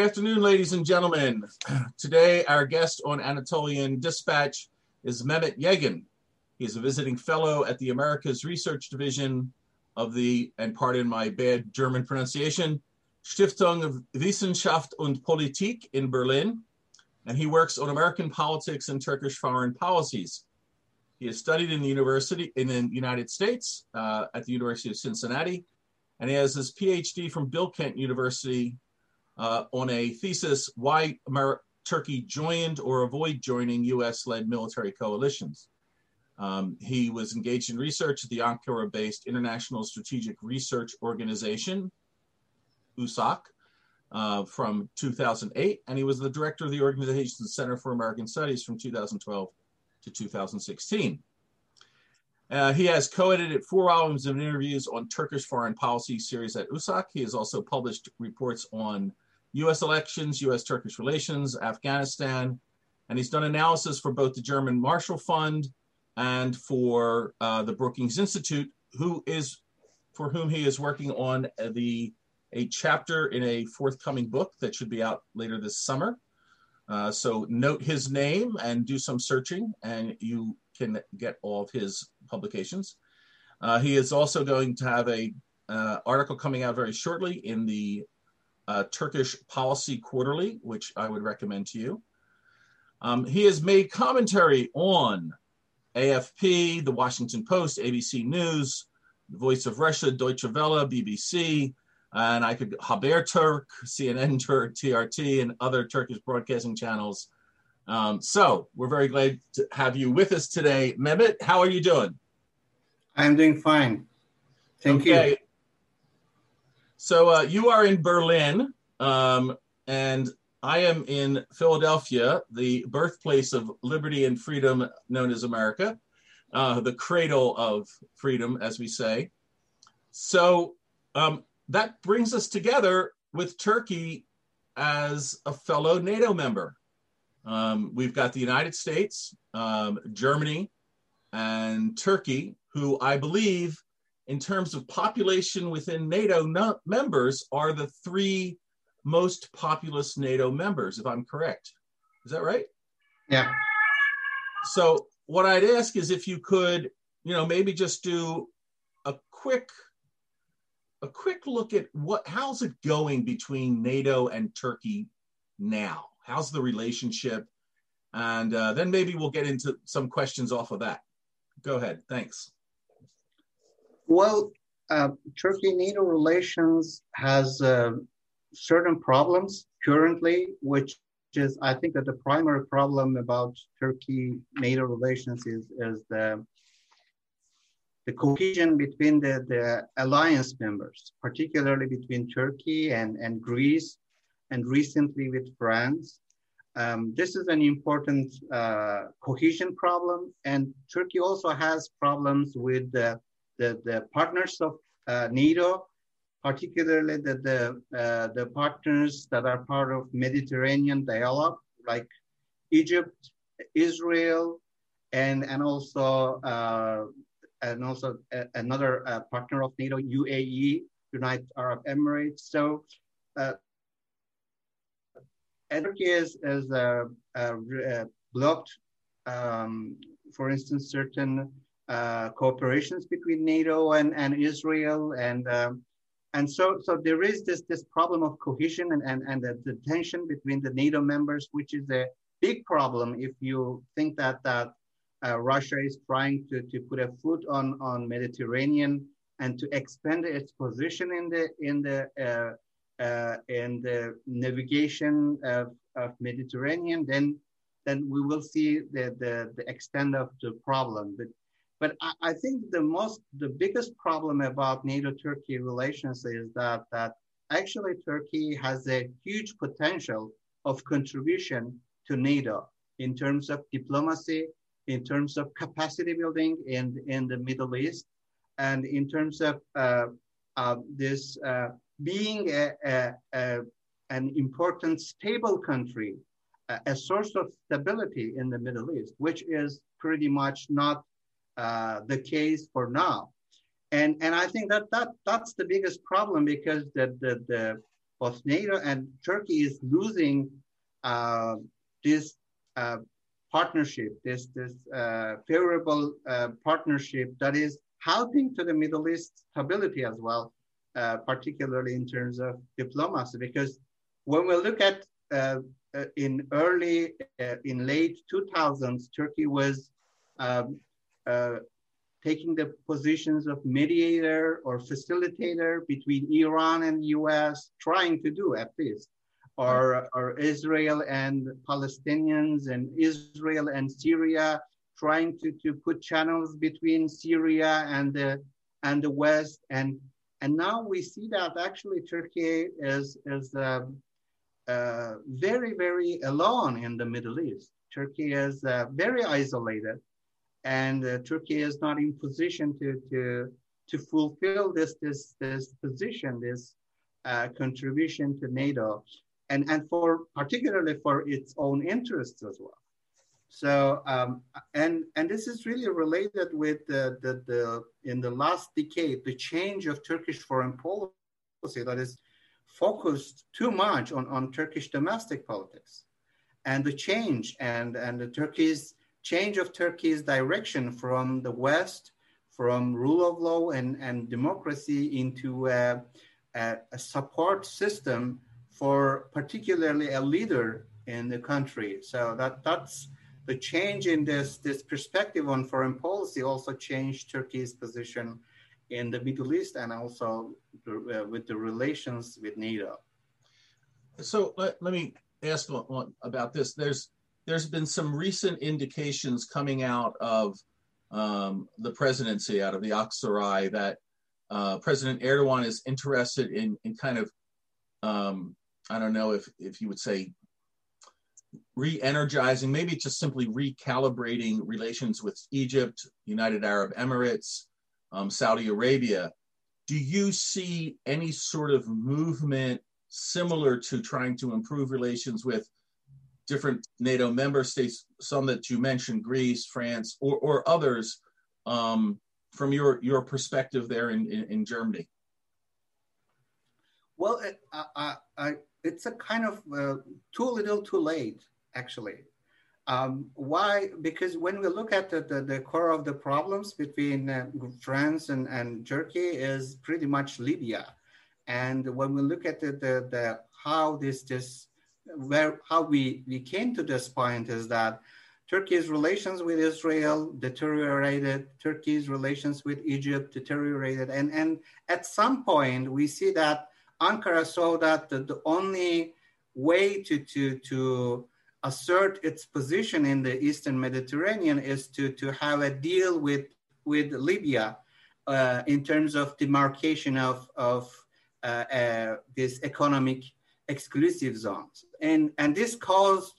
afternoon, ladies and gentlemen. Today, our guest on Anatolian Dispatch is Mehmet Yegin. He is a visiting fellow at the Americas Research Division of the, and pardon my bad German pronunciation, Stiftung Wissenschaft und Politik in Berlin, and he works on American politics and Turkish foreign policies. He has studied in the university in the United States uh, at the University of Cincinnati, and he has his PhD from Bilkent University uh, on a thesis, Why Amer- Turkey Joined or Avoid Joining US-led Military Coalitions. Um, he was engaged in research at the Ankara-based International Strategic Research Organization, USAK, uh, from 2008, and he was the director of the organization's Center for American Studies from 2012 to 2016. Uh, he has co-edited four volumes of interviews on Turkish foreign policy series at USAK. He has also published reports on U.S. elections, U.S.-Turkish relations, Afghanistan, and he's done analysis for both the German Marshall Fund and for uh, the Brookings Institute, who is for whom he is working on the a chapter in a forthcoming book that should be out later this summer. Uh, so note his name and do some searching, and you can get all of his publications. Uh, he is also going to have a uh, article coming out very shortly in the uh, Turkish Policy Quarterly, which I would recommend to you. Um, he has made commentary on AFP, The Washington Post, ABC News, The Voice of Russia, Deutsche Welle, BBC, and I could Haberturk, CNN Turk, TRT, and other Turkish broadcasting channels. Um, so we're very glad to have you with us today, Mehmet. How are you doing? I'm doing fine. Thank okay. you. So uh, you are in Berlin, um, and I am in Philadelphia, the birthplace of liberty and freedom known as America, uh, the cradle of freedom, as we say. So um, that brings us together with Turkey as a fellow NATO member. Um, we've got the United States, um, Germany, and Turkey, who I believe, in terms of population within NATO no- members, are the three most populous NATO members, if I'm correct. Is that right? Yeah. So, what I'd ask is if you could, you know, maybe just do a quick a quick look at what how's it going between NATO and Turkey now? How's the relationship? And uh, then maybe we'll get into some questions off of that. Go ahead. Thanks. Well, uh, Turkey-NATO relations has uh, certain problems currently, which is, I think, that the primary problem about Turkey-NATO relations is, is the the cohesion between the, the alliance members, particularly between Turkey and, and Greece, and recently with France. Um, this is an important uh, cohesion problem, and Turkey also has problems with the, the, the partners of uh, NATO, particularly the, the, uh, the partners that are part of Mediterranean dialogue, like Egypt, Israel, and, and also uh, and also a, another uh, partner of NATO, UAE, United Arab Emirates. So uh, Turkey is, is uh, uh, uh, blocked, um, for instance, certain uh, cooperations between NATO and, and Israel. And, um, and so, so there is this, this problem of cohesion and, and, and the, the tension between the NATO members, which is a big problem if you think that, that uh, Russia is trying to, to put a foot on, on Mediterranean and to expand its position in the in the uh, uh, in the navigation of, of Mediterranean, then then we will see the, the, the extent of the problem. But but I, I think the most the biggest problem about NATO-Turkey relations is that that actually Turkey has a huge potential of contribution to NATO in terms of diplomacy, in terms of capacity building in, in the Middle East, and in terms of uh, uh, this uh, being a, a, a, an important stable country, a, source of stability in the Middle East, which is pretty much not uh, the case for now. And, and I think that, that that's the biggest problem because the, the, the both NATO and Turkey is losing uh, this uh, partnership, this this uh, favorable uh, partnership that is helping to the Middle East stability as well, particularly in terms of diplomacy. Because when we look at in early, in late 2000s, Turkey was um, taking the positions of mediator or facilitator between Iran and US, trying to do at least or, or Israel and Palestinians and Israel and Syria trying to, to put channels between Syria and the, and the West. And, and now we see that actually Turkey is, is uh, uh, very, very alone in the Middle East. Turkey is uh, very isolated and uh, Turkey is not in position to, to, to fulfill this, this, this position, this uh, contribution to NATO and, and for particularly for its own interests as well. So, um, and, and this is really related with the, the, the, in the last decade, the change of Turkish foreign policy that is focused too much on, on Turkish domestic politics and the change and, and the Turkey's change of Turkey's direction from the West, from rule of law and, and democracy into a, a, a support system for particularly a leader in the country. So that that's the change in this this perspective on foreign policy also changed Turkey's position in the Middle East and also uh, with the relations with NATO. So let, let me ask about this. There's there's been some recent indications coming out of um, the presidency, out of the Aksaray, that uh, President Erdogan is interested in in kind of um, I don't know if if you would say re-energizing, maybe just simply recalibrating relations with Egypt, United Arab Emirates, um, Saudi Arabia. Do you see any sort of movement similar to trying to improve relations with different NATO member states, some that you mentioned, Greece, France, or, or others, um, from your, your perspective there in, in, in Germany? Well, I, I, it's a kind of uh, too little too late, actually. Um, why? Because when we look at the, the, the core of the problems between uh, France and, and Turkey is pretty much Libya. And when we look at the, the, the how this, this where how we, we came to this point is that Turkey's relations with Israel deteriorated, Turkey's relations with Egypt deteriorated. And, and at some point, we see that Ankara saw that the, the only way to, to, to assert its position in the Eastern Mediterranean is to, to have a deal with, with Libya uh, in terms of demarcation of, of uh, uh, these economic exclusive zones. And, and this caused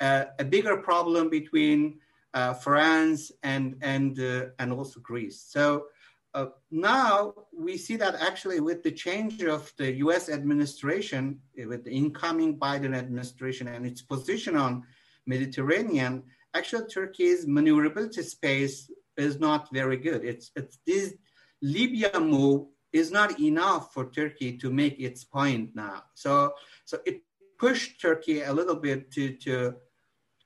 uh, a bigger problem between uh, France and, and, uh, and also Greece. So uh, now we see that actually with the change of the US administration, with the incoming Biden administration and its position on Mediterranean, actually Turkey's maneuverability space is not very good. It's, it's this Libya move is not enough for Turkey to make its point now. So, so it pushed Turkey a little bit to, to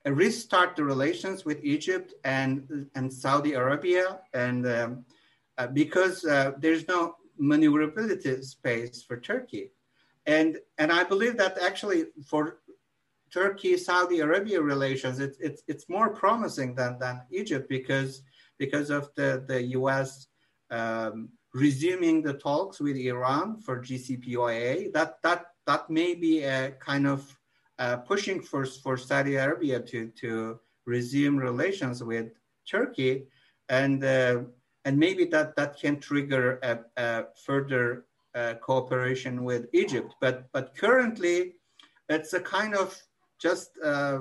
restart the relations with Egypt and, and Saudi Arabia and um, uh, because uh, there's no maneuverability space for Turkey. And, and I believe that actually for Turkey Saudi Arabia relations, it, it's, it's more promising than, than Egypt because, because of the, the US um, resuming the talks with Iran for JCPOA. That, that, that may be a kind of uh, pushing for, for Saudi Arabia to, to resume relations with Turkey. And uh, and maybe that that can trigger a, a further uh, cooperation with Egypt. But but currently, it's a kind of just uh,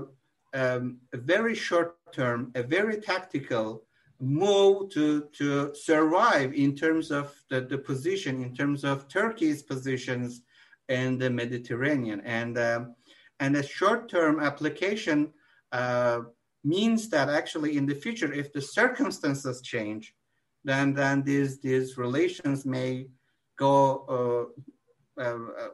um, a very short term, a very tactical move to to survive in terms of the, the position, in terms of Turkey's positions in the Mediterranean, and um, and a short term application. Uh, means that actually in the future, if the circumstances change, then then these these relations may go uh, uh,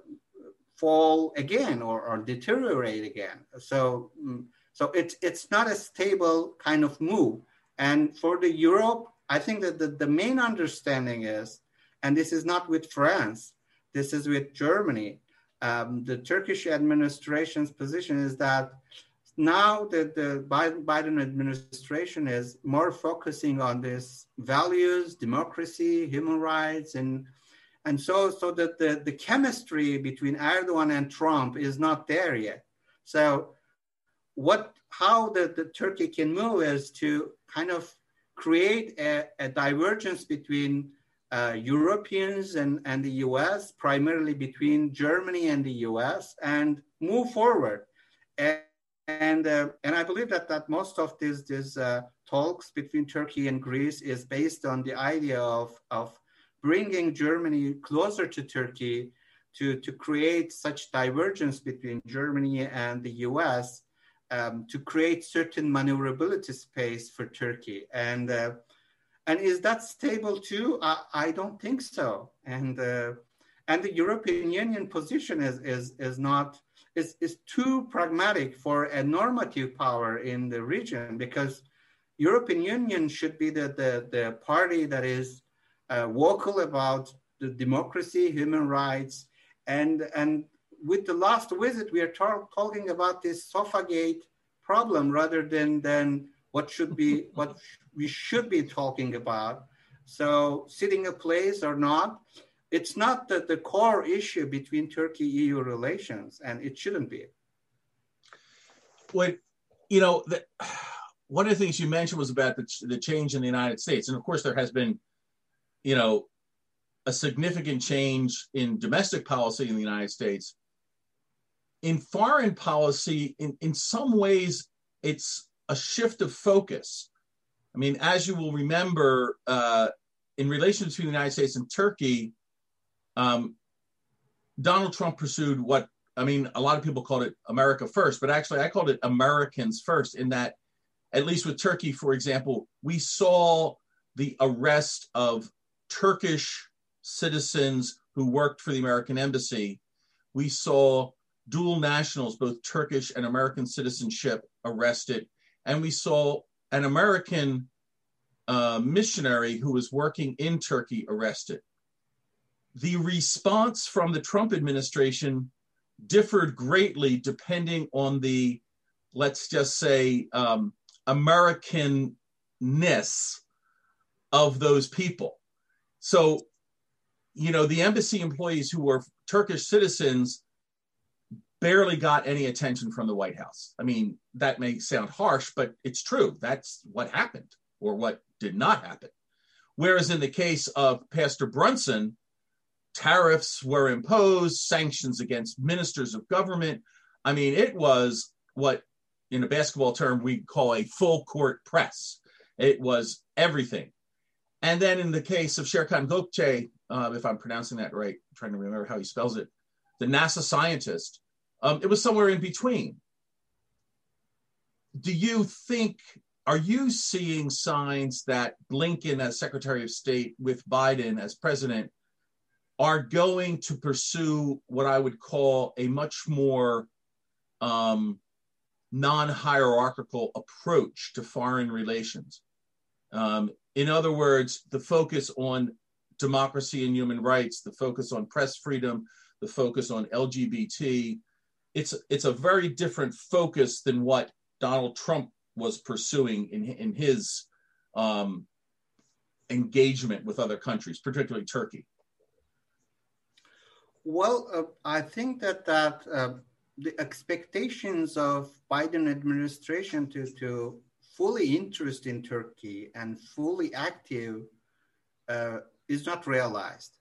fall again or, or deteriorate again. So, mm, so it's it's not a stable kind of move. And for the Europe, I think that the, the main understanding is, and this is not with France, this is with Germany. Um, the Turkish administration's position is that now that the Biden administration is more focusing on this values, democracy, human rights, and and so so that the, the chemistry between Erdogan and Trump is not there yet. So what how the, the Turkey can move is to kind of create a, a divergence between uh, Europeans and, and the US, primarily between Germany and the US, and move forward. And and, uh, and I believe that, that most of these, these uh, talks between Turkey and Greece is based on the idea of, of bringing Germany closer to Turkey to, to create such divergence between Germany and the US um, to create certain maneuverability space for Turkey. And, uh, and is that stable too? I, I don't think so. And, uh, and the European Union position is, is, is not, is, is too pragmatic for a normative power in the region because European Union should be the, the, the party that is uh, vocal about the democracy, human rights, and, and with the last visit, we are talking about this Sofagate problem rather than, than what should be what we should be talking about. So sitting a place or not, it's not the, the core issue between Turkey EU relations, and it shouldn't be. What you know, the, one of the things you mentioned was about the, the change in the United States, and of course there has been, you know, a significant change in domestic policy in the United States. In foreign policy, in, in some ways, it's a shift of focus. I mean, as you will remember, uh, in relation between the United States and Turkey, um, Donald Trump pursued what I mean, a lot of people called it America first, but actually I called it Americans first, in that, at least with Turkey, for example, we saw the arrest of Turkish citizens who worked for the American embassy. We saw dual nationals, both Turkish and American citizenship, arrested. And we saw an American uh, missionary who was working in Turkey arrested the response from the Trump administration differed greatly depending on the, let's just say, um, Americanness of those people. So, you know, the embassy employees who were Turkish citizens barely got any attention from the White House. I mean, that may sound harsh, but it's true. That's what happened or what did not happen. Whereas in the case of Pastor Brunson, tariffs were imposed, sanctions against ministers of government. I mean, it was what, in a basketball term, we call a full court press. It was everything. And then in the case of Sherkan Gölge, uh, if I'm pronouncing that right, I'm trying to remember how he spells it, the NASA scientist, um, it was somewhere in between. Do you think, are you seeing signs that Blinken as Secretary of State with Biden as president are going to pursue what I would call a much more um, non hierarchical approach to foreign relations. Um, in other words, the focus on democracy and human rights, the focus on press freedom, the focus on LGBT. It's, it's a very different focus than what Donald Trump was pursuing in, in his um, engagement with other countries, particularly Turkey. Well, uh, I think that that uh, the expectations of Biden administration to to fully interest in Turkey and fully active uh, is not realized.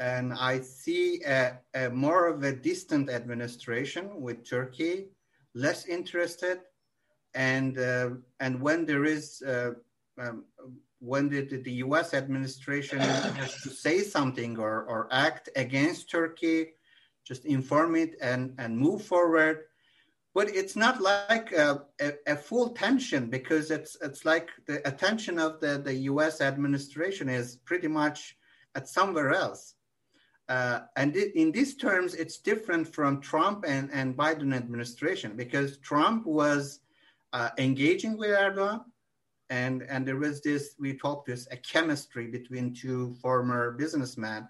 And I see a, a, more of a distant administration with Turkey, less interested, and uh, and when there is uh, um, when the, the US administration has to say something or, or act against Turkey, just inform it and, and move forward. But it's not like a, a, a, full tension because it's it's like the attention of the, the US administration is pretty much at somewhere else. Uh, and in these terms, it's different from Trump and, and Biden administration because Trump was uh, engaging with Erdogan, and and there was this we talked this a chemistry between two former businessmen,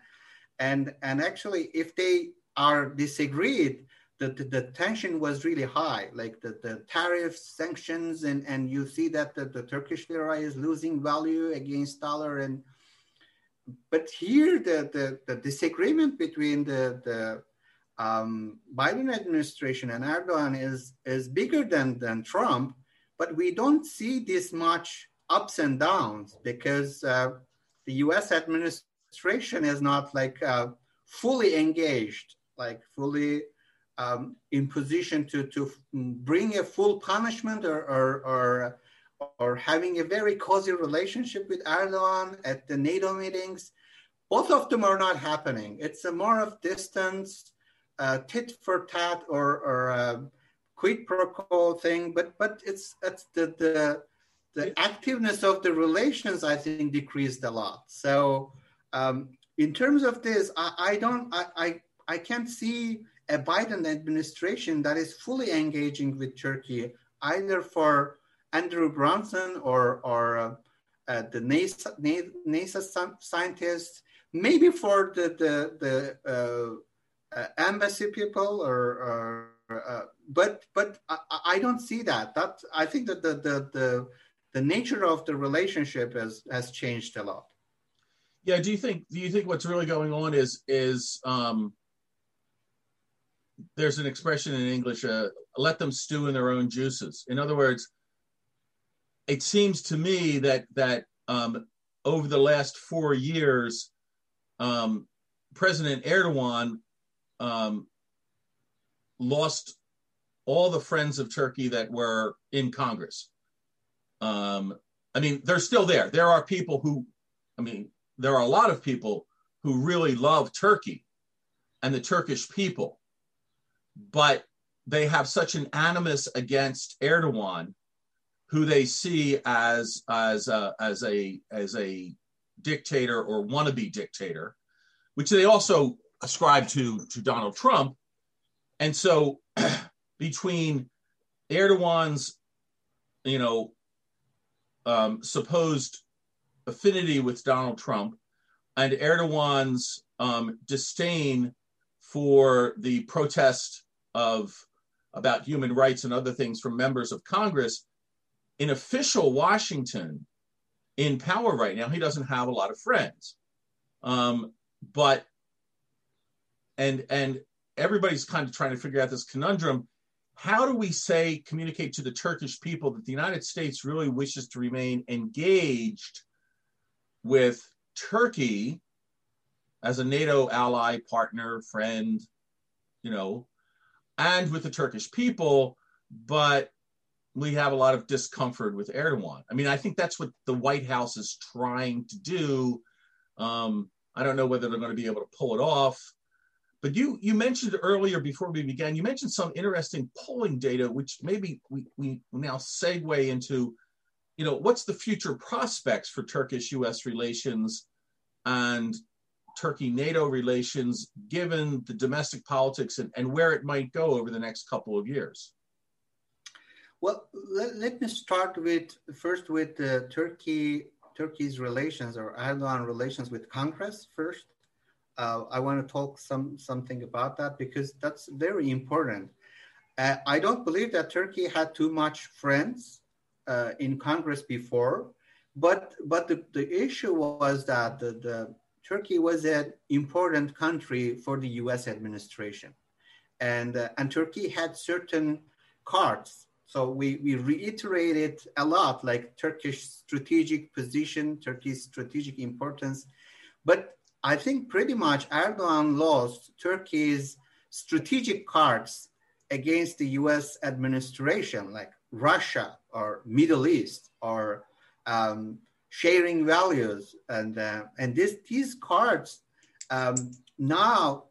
and and actually if they are disagreed, the, the, the, tension was really high, like the, the tariff sanctions, and, and you see that the, the Turkish lira is losing value against dollar and but here the, the, the, disagreement between the, the um, Biden administration and Erdogan is, is bigger than, than Trump, but we don't see this much ups and downs because uh, the US administration is not like uh, fully engaged, like fully um, in position to, to bring a full punishment or, or, or or having a very cozy relationship with Erdogan at the NATO meetings. Both of them are not happening. It's a more of distance, uh, tit for tat, or or a quid pro quo thing. But but it's it's the the the activeness of the relations I think decreased a lot. So um, in terms of this, I, I don't I, I I can't see a Biden administration that is fully engaging with Turkey either for Andrew Brunson or, or uh, uh, the NASA, NASA scientists, maybe for the, the, the uh, uh, embassy people or, or uh, but but I, I, don't see that. That I think that the, the the the nature of the relationship has has changed a lot. Yeah. Do you think do you think what's really going on is is um, there's an expression in English, uh, let them stew in their own juices. In other words, it seems to me that that um, over the last four years, um, President Erdogan um, lost all the friends of Turkey that were in Congress. Um, I mean, they're still there. There are people who, I mean, there are a lot of people who really love Turkey and the Turkish people, but they have such an animus against Erdogan who they see as as a, as a as a dictator or wannabe dictator, which they also ascribe to to Donald Trump. And so between Erdogan's, you know, um, supposed affinity with Donald Trump and Erdogan's um, disdain for the protest of about human rights and other things from members of Congress, in official Washington in power right now, he doesn't have a lot of friends. Um, but and and everybody's kind of trying to figure out this conundrum. How do we say communicate to the Turkish people that the United States really wishes to remain engaged with Turkey as a NATO ally, partner, friend, you know, and with the Turkish people, but we have a lot of discomfort with Erdogan. I mean, I think that's what the White House is trying to do. Um, I don't know whether they're going to be able to pull it off. But you you mentioned earlier before we began, you mentioned some interesting polling data, which maybe we, we now segue into, you know, what's the future prospects for Turkish-U.S. relations and Turkey-NATO relations, given the domestic politics and, and where it might go over the next couple of years? Well, let, let me start with first with uh, Turkey Turkey's relations or Erdogan relations with Congress first. Uh, I want to talk some something about that because that's very important. Uh, I don't believe that Turkey had too much friends uh, in Congress before, but but the, the issue was that the, the Turkey was an important country for the U.S. administration, and uh, and Turkey had certain cards so we, we reiterated a lot like Turkish strategic position, Turkey's strategic importance. But I think pretty much Erdogan lost Turkey's strategic cards against the US administration, like Russia or Middle East or um, sharing values. And, uh, and this, these cards um, now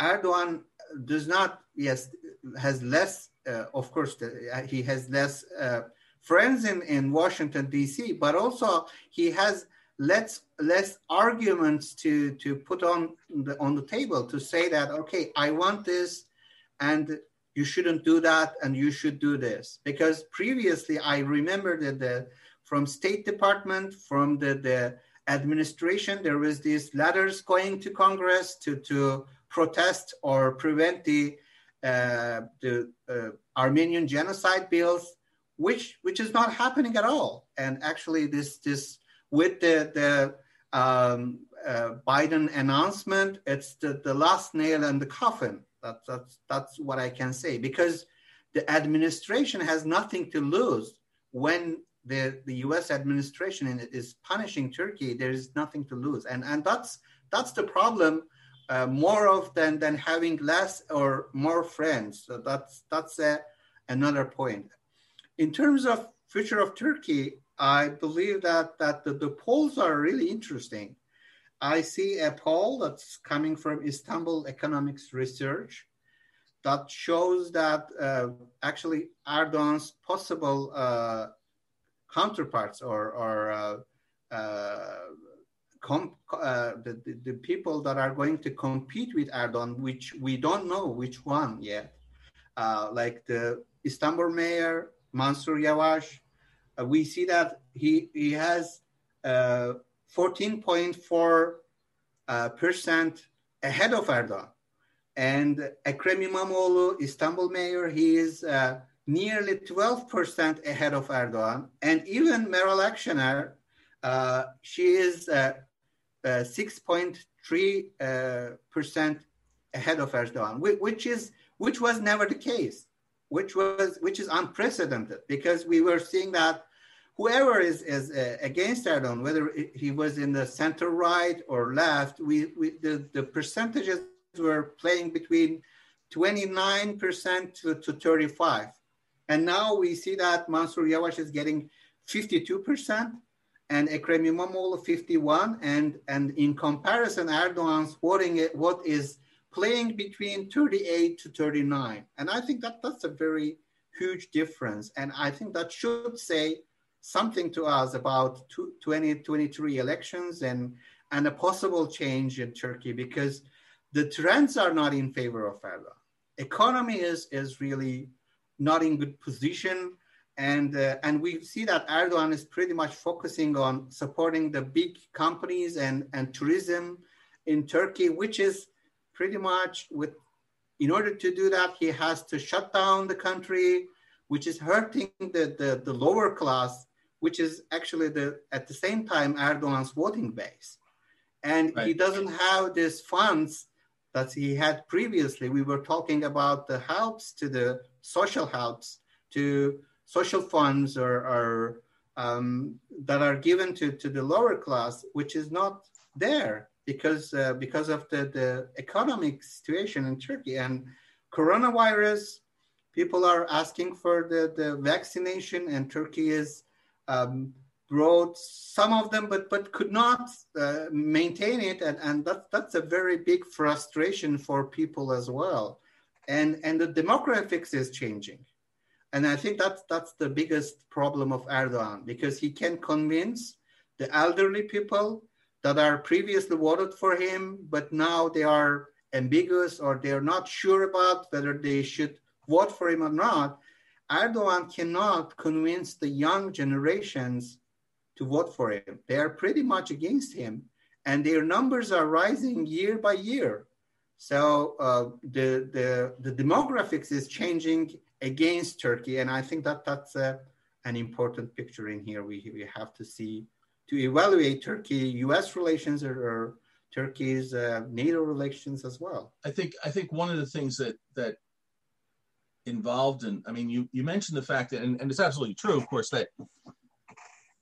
Erdogan does not, yes, has less of course, the, uh, he has less uh, friends in, in Washington, D.C., but also he has less less arguments to to put on the on the table to say that okay i want this and you shouldn't do that and you should do this because previously i remember that the from state department from the, the administration there was these letters going to congress to to protest or prevent the uh, the uh, armenian genocide bills which which is not happening at all and actually this this with the, the um, uh, Biden announcement, it's the, the last nail in the coffin. That, that's, that's what I can say because the administration has nothing to lose when the, the US administration is punishing Turkey, there is nothing to lose. And, and that's, that's the problem uh, more of than, than having less or more friends. So that's, that's a, another point. In terms of future of Turkey, I believe that that the, the polls are really interesting. I see a poll that's coming from Istanbul Economics Research that shows that uh, actually Erdogan's possible uh, counterparts or, or uh, uh uh, the, the, the, people that are going to compete with Erdogan, which we don't know which one yet, uh, like the Istanbul mayor, Mansur Yavaş, uh, we see that he, he has 14.4 uh, uh, ahead of Erdogan. And Ekrem İmamoğlu, Istanbul mayor, he is uh, nearly 12% ahead of Erdogan. And even Meral Akşener, uh, she is 6.3% ahead of Erdogan, which is which was never the case which was which is unprecedented because we were seeing that whoever is, is uh, against Erdogan, whether he was in the center right or left, we, we the, the percentages were playing between 29% to, to 35. And now we see that Mansur Yavaş is getting 52% and Ekrem İmamoğlu 51 and and in comparison Erdogan's voting what is playing between 38 to 39 and I think that that's a very huge difference and I think that should say something to us about 2023 elections and, and a possible change in Turkey because the trends are not in favor of Erdogan. Economy is, is really not in good position. And, uh, and we see that Erdogan is pretty much focusing on supporting the big companies and, and tourism in Turkey, which is pretty much with, in order to do that, he has to shut down the country, which is hurting the, the, the lower class which is actually the at the same time Erdogan's voting base. And right. he doesn't have these funds that he had previously. We were talking about the helps to the social helps to social funds or, or um, that are given to, to the lower class, which is not there because uh, because of the, the economic situation in Turkey. And coronavirus. People are asking for the, the vaccination, and Turkey is um, wrote some of them, but but could not uh, maintain it, and and that that's a very big frustration for people as well, and and the demographics is changing, and I think that's that's the biggest problem of Erdogan because he can convince the elderly people that are previously voted for him, but now they are ambiguous or they're not sure about whether they should vote for him or not Erdogan cannot convince the young generations to vote for him. They are pretty much against him, and their numbers are rising year by year. So uh, the, the, the demographics is changing against Turkey, and I think that that's a, an important picture in here. We, we have to see to evaluate Turkey-U.S. relations or, or Turkey's uh, NATO relations as well. I think I think one of the things that that involved in i mean you you mentioned the fact that and, and it's absolutely true of course that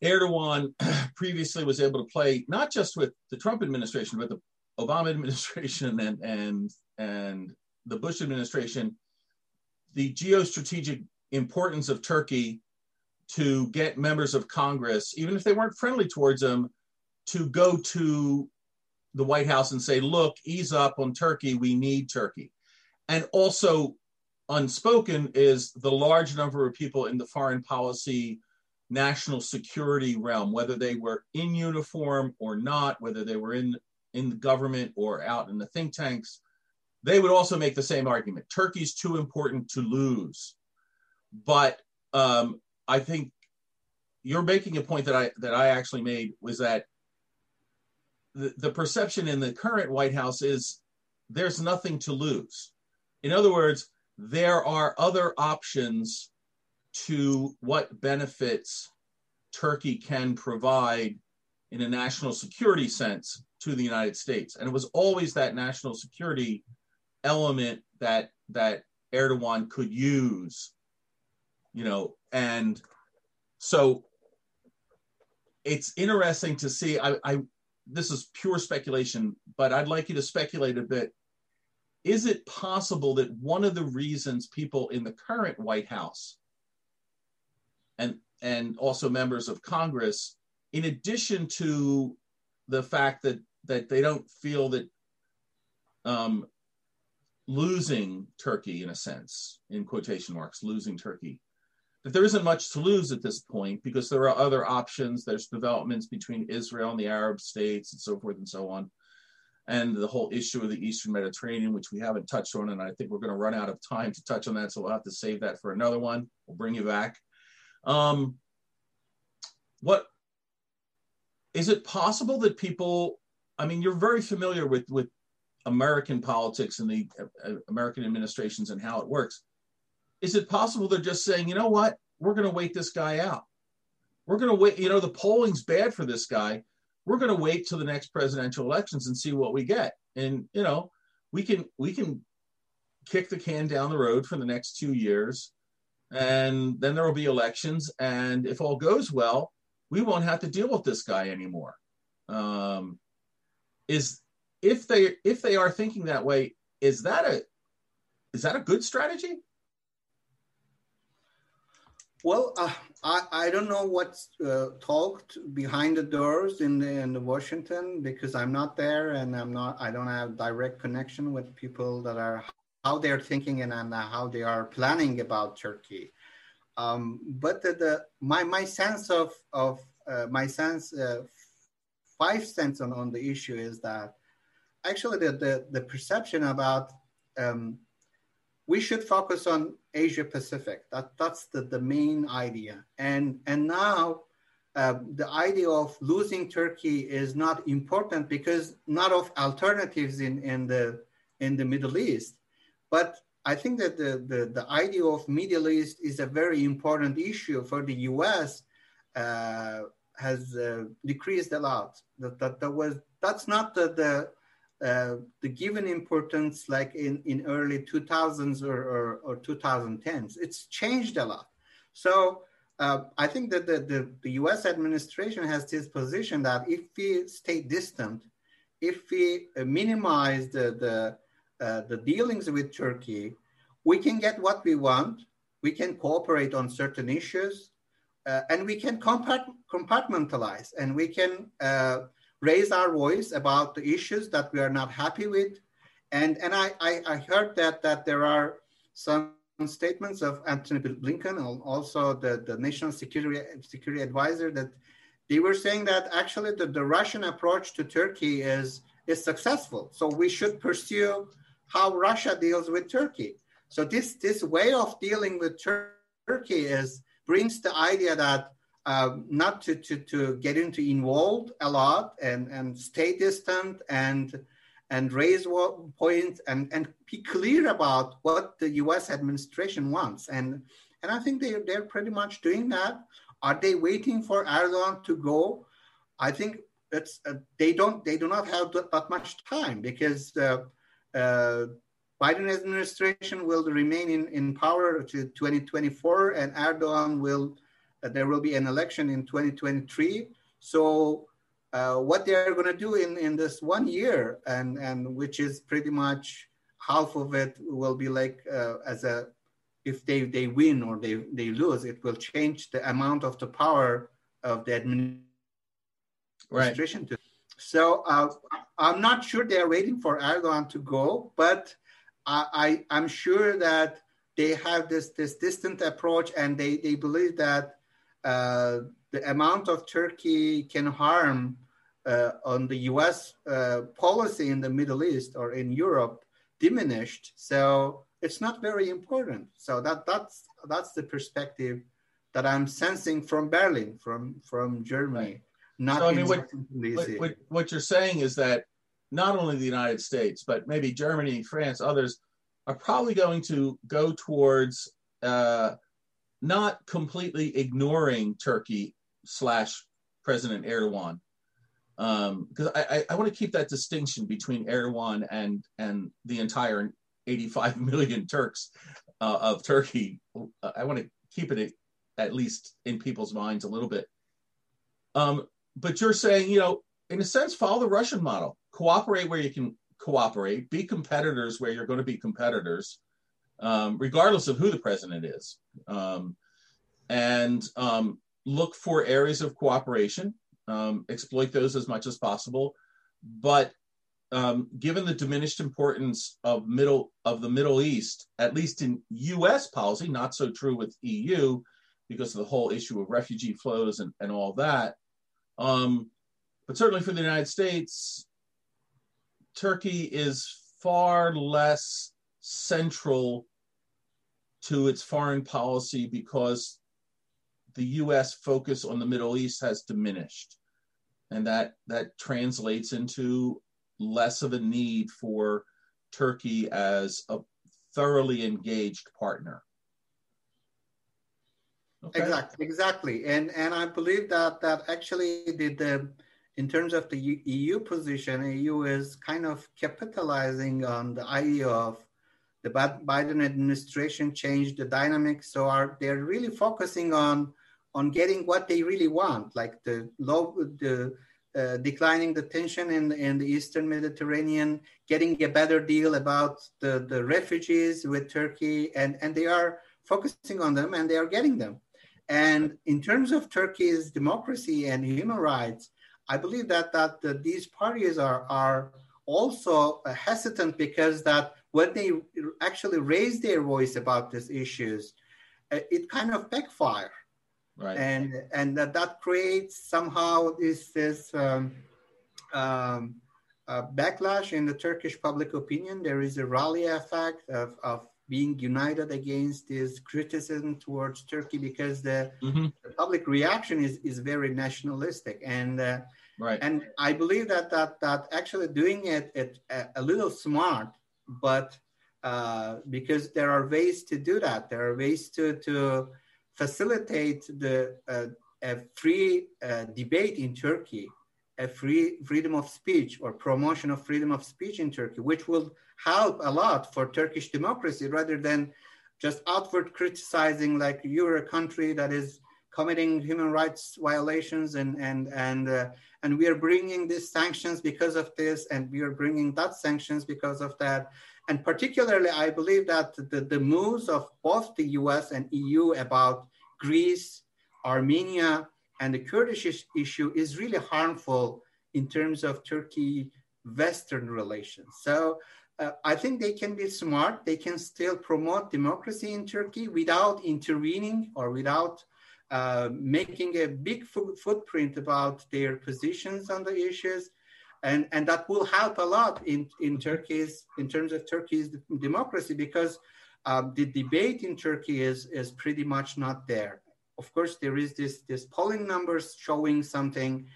erdogan previously was able to play not just with the trump administration but the obama administration and and and the bush administration the geostrategic importance of turkey to get members of congress even if they weren't friendly towards them to go to the white house and say look ease up on turkey. We need turkey. And also unspoken is the large number of people in the foreign policy national security realm, whether they were in uniform or not, whether they were in in the government or out in the think tanks, they would also make the same argument. Turkey's too important to lose. But um, I think you're making a point that I that I actually made was that the, the perception in the current White House is there's nothing to lose. In other words, there are other options to what benefits Turkey can provide in a national security sense to the United States. And it was always that national security element that that Erdogan could use, you know, and so it's interesting to see. I, I this is pure speculation, but I'd like you to speculate a bit. Is it possible that one of the reasons people in the current White House and and also members of Congress, in addition to the fact that that they don't feel that um, losing Turkey, in a sense, in quotation marks, losing Turkey, that there isn't much to lose at this point because there are other options. There's developments between Israel and the Arab states and so forth and so on. And the whole issue of the Eastern Mediterranean, which we haven't touched on, and I think we're going to run out of time to touch on that, so we'll have to save that for another one. We'll bring you back. Um, what is it possible that people? I mean, you're very familiar with with American politics and the uh, American administrations and how it works. Is it possible they're just saying, you know what, we're going to wait this guy out? We're going to wait. You know, the polling's bad for this guy. We're going to wait till the next presidential elections and see what we get. And you know, we can we can kick the can down the road for the next two years, and then there will be elections. And if all goes well, we won't have to deal with this guy anymore. Um, is if they if they are thinking that way, is that a is that a good strategy? Well, uh, I, I don't know what's uh, talked behind the doors in the, in the Washington because I'm not there and I'm not I don't have direct connection with people that are how they're thinking and, and how they are planning about Turkey. Um, but the, the, my my sense of of uh, my sense uh, five cents on, on the issue is that actually the the, the perception about um, we should focus on Asia Pacific. That that's the, the main idea. And and now uh, the idea of losing Turkey is not important because not of alternatives in, in the in the Middle East. But I think that the, the, the idea of Middle East is a very important issue for the U.S. Uh, has uh, decreased a lot. That, that, that was that's not the, the uh, the given importance like in, in early 2000s or, or, or 2010s. It's changed a lot. So uh, I think that the, the, the, US administration has this position that if we stay distant, if we uh, minimize the, the, uh, the dealings with Turkey, we can get what we want. We can cooperate on certain issues, uh, and we can compartmentalize, and we can uh, raise our voice about the issues that we are not happy with. And, and I, I, I heard that, that there are some statements of Antony Blinken and also the, the National Security, Security Advisor that they were saying that actually the, the Russian approach to Turkey is, is successful. So we should pursue how Russia deals with Turkey. So this, this way of dealing with Tur- Turkey is brings the idea that uh, not to, to, to get into involved a lot and, and stay distant and and raise points and, and be clear about what the U.S. administration wants. And and I think they they're pretty much doing that. Are they waiting for Erdogan to go? I think it's uh, they don't they do not have that, that much time because uh, uh, Biden administration will remain in, in power to 2024 and Erdogan will there will be an election in 2023. So uh, what they are going to do in, in this one year, and, and which is pretty much half of it will be like uh, as a if they, they win or they, they lose, it will change the amount of the power of the administration. Right. To, so uh, I'm not sure they're waiting for Erdogan to go, but I, I, am sure that they have this, this distant approach and they, they believe that uh, the amount of Turkey can harm uh, on the US uh, policy in the Middle East or in Europe diminished. So it's not very important. So that, that's, that's the perspective that I'm sensing from Berlin, from, from Germany. Right. Not so, I mean, what, what, what you're saying is that not only the United States, but maybe Germany, France, others are probably going to go towards uh, not completely ignoring Turkey slash President Erdogan, because um, I, I, want to keep that distinction between Erdogan and and the entire 85 million Turks uh, of Turkey. I want to keep it at least in people's minds a little bit. Um, but you're saying, you know, in a sense, follow the Russian model. Cooperate where you can cooperate. Be competitors where you're going to be competitors, um, regardless of who the president is. Um, and um, look for areas of cooperation, um, exploit those as much as possible. But um, given the diminished importance of middle of the Middle East, at least in U.S. policy, not so true with EU, because of the whole issue of refugee flows and, and all that. But certainly for the United States, Turkey is far less central to its foreign policy because the U.S. focus on the Middle East has diminished, and that that translates into less of a need for Turkey as a thoroughly engaged partner. Okay. Exactly, exactly, and and I believe that that actually the, the in terms of the EU position, EU is kind of capitalizing on the idea of the Biden administration changed the dynamics, so are they're really focusing on on getting what they really want, like the low, the uh, declining the tension in, in the Eastern Mediterranean, getting a better deal about the, the refugees with Turkey, and, and they are focusing on them and they are getting them. And in terms of Turkey's democracy and human rights, I believe that, that, that these parties are, are also hesitant because that when they actually raise their voice about these issues, uh, it kind of backfire. Right. And and that, that creates somehow this this um, um, uh, backlash in the turkish public opinion. There is a rally effect of, of being united against this criticism towards turkey because the, mm-hmm. the public reaction is, is very nationalistic. And uh, right. and i believe that that that actually doing it, it a, a little smart but uh, because there are ways to do that. There are ways to to facilitate the uh, a free uh, debate in Turkey, a free freedom of speech or promotion of freedom of speech in Turkey, which will help a lot for Turkish democracy rather than just outward criticizing like you're a country that is committing human rights violations and and and uh, and we are bringing these sanctions because of this and we are bringing that sanctions because of that and particularly, I believe that the, the moves of both the US and EU about Greece, Armenia, and the Kurdish issue is really harmful in terms of Turkey Western relations. So uh, I think they can be smart. They can still promote democracy in Turkey without intervening or without uh, making a big fo- footprint about their positions on the issues. And and that will help a lot in in Turkey's in terms of Turkey's democracy because uh, the debate in Turkey is is pretty much not there. Of course, there is this this polling numbers showing something,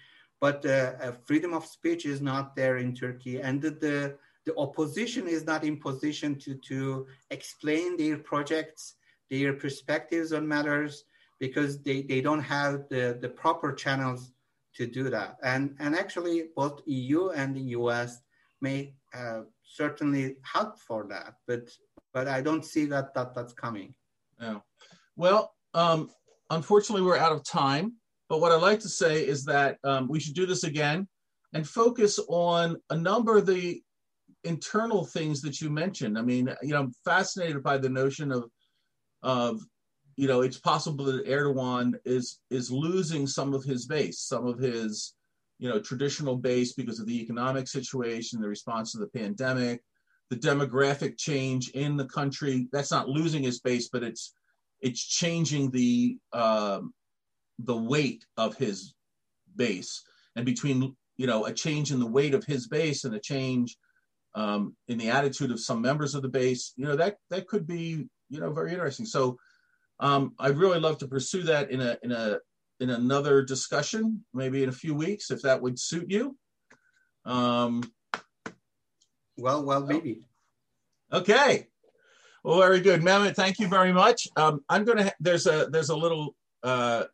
but uh, freedom of speech is not there in Turkey, and the, the the opposition is not in position to to explain their projects, their perspectives on matters because they, they don't have the, the proper channels to do that. And, and actually, both EU and the US may uh, certainly help for that, but, but I don't see that, that that's coming. Yeah. Well, um, unfortunately, we're out of time. But what I'd like to say is that um, we should do this again and focus on a number of the internal things that you mentioned. I mean, you know, I'm fascinated by the notion of of you know, it's possible that Erdogan is is losing some of his base, some of his, you know, traditional base because of the economic situation, the response to the pandemic, the demographic change in the country. That's not losing his base, but it's it's changing the um, the weight of his base and between you know a change in the weight of his base and a change um, in the attitude of some members of the base you know that that could be you know very interesting so um, i'd really love to pursue that in a in a in another discussion maybe in a few weeks if that would suit you. Um, well well maybe. Okay. Well very good. Mehmet, thank you very much. Um, i'm gonna ha- there's a there's a little uh,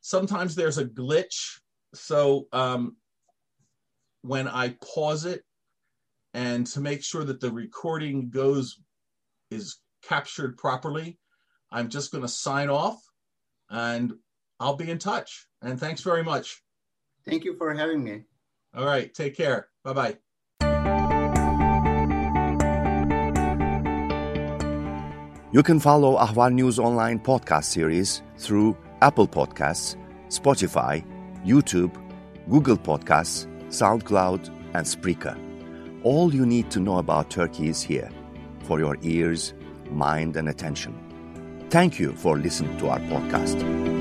sometimes there's a glitch. So um, when I pause it and to make sure that the recording goes is captured properly, I'm just going to sign off and I'll be in touch. And thanks very much. Thank you for having me. All right. Take care. Bye bye. You can follow Ahval News Online podcast series through Apple Podcasts, Spotify, YouTube, Google Podcasts, SoundCloud, and Spreaker. All you need to know about Turkey is here for your ears, mind, and attention. Thank you for listening to our podcast.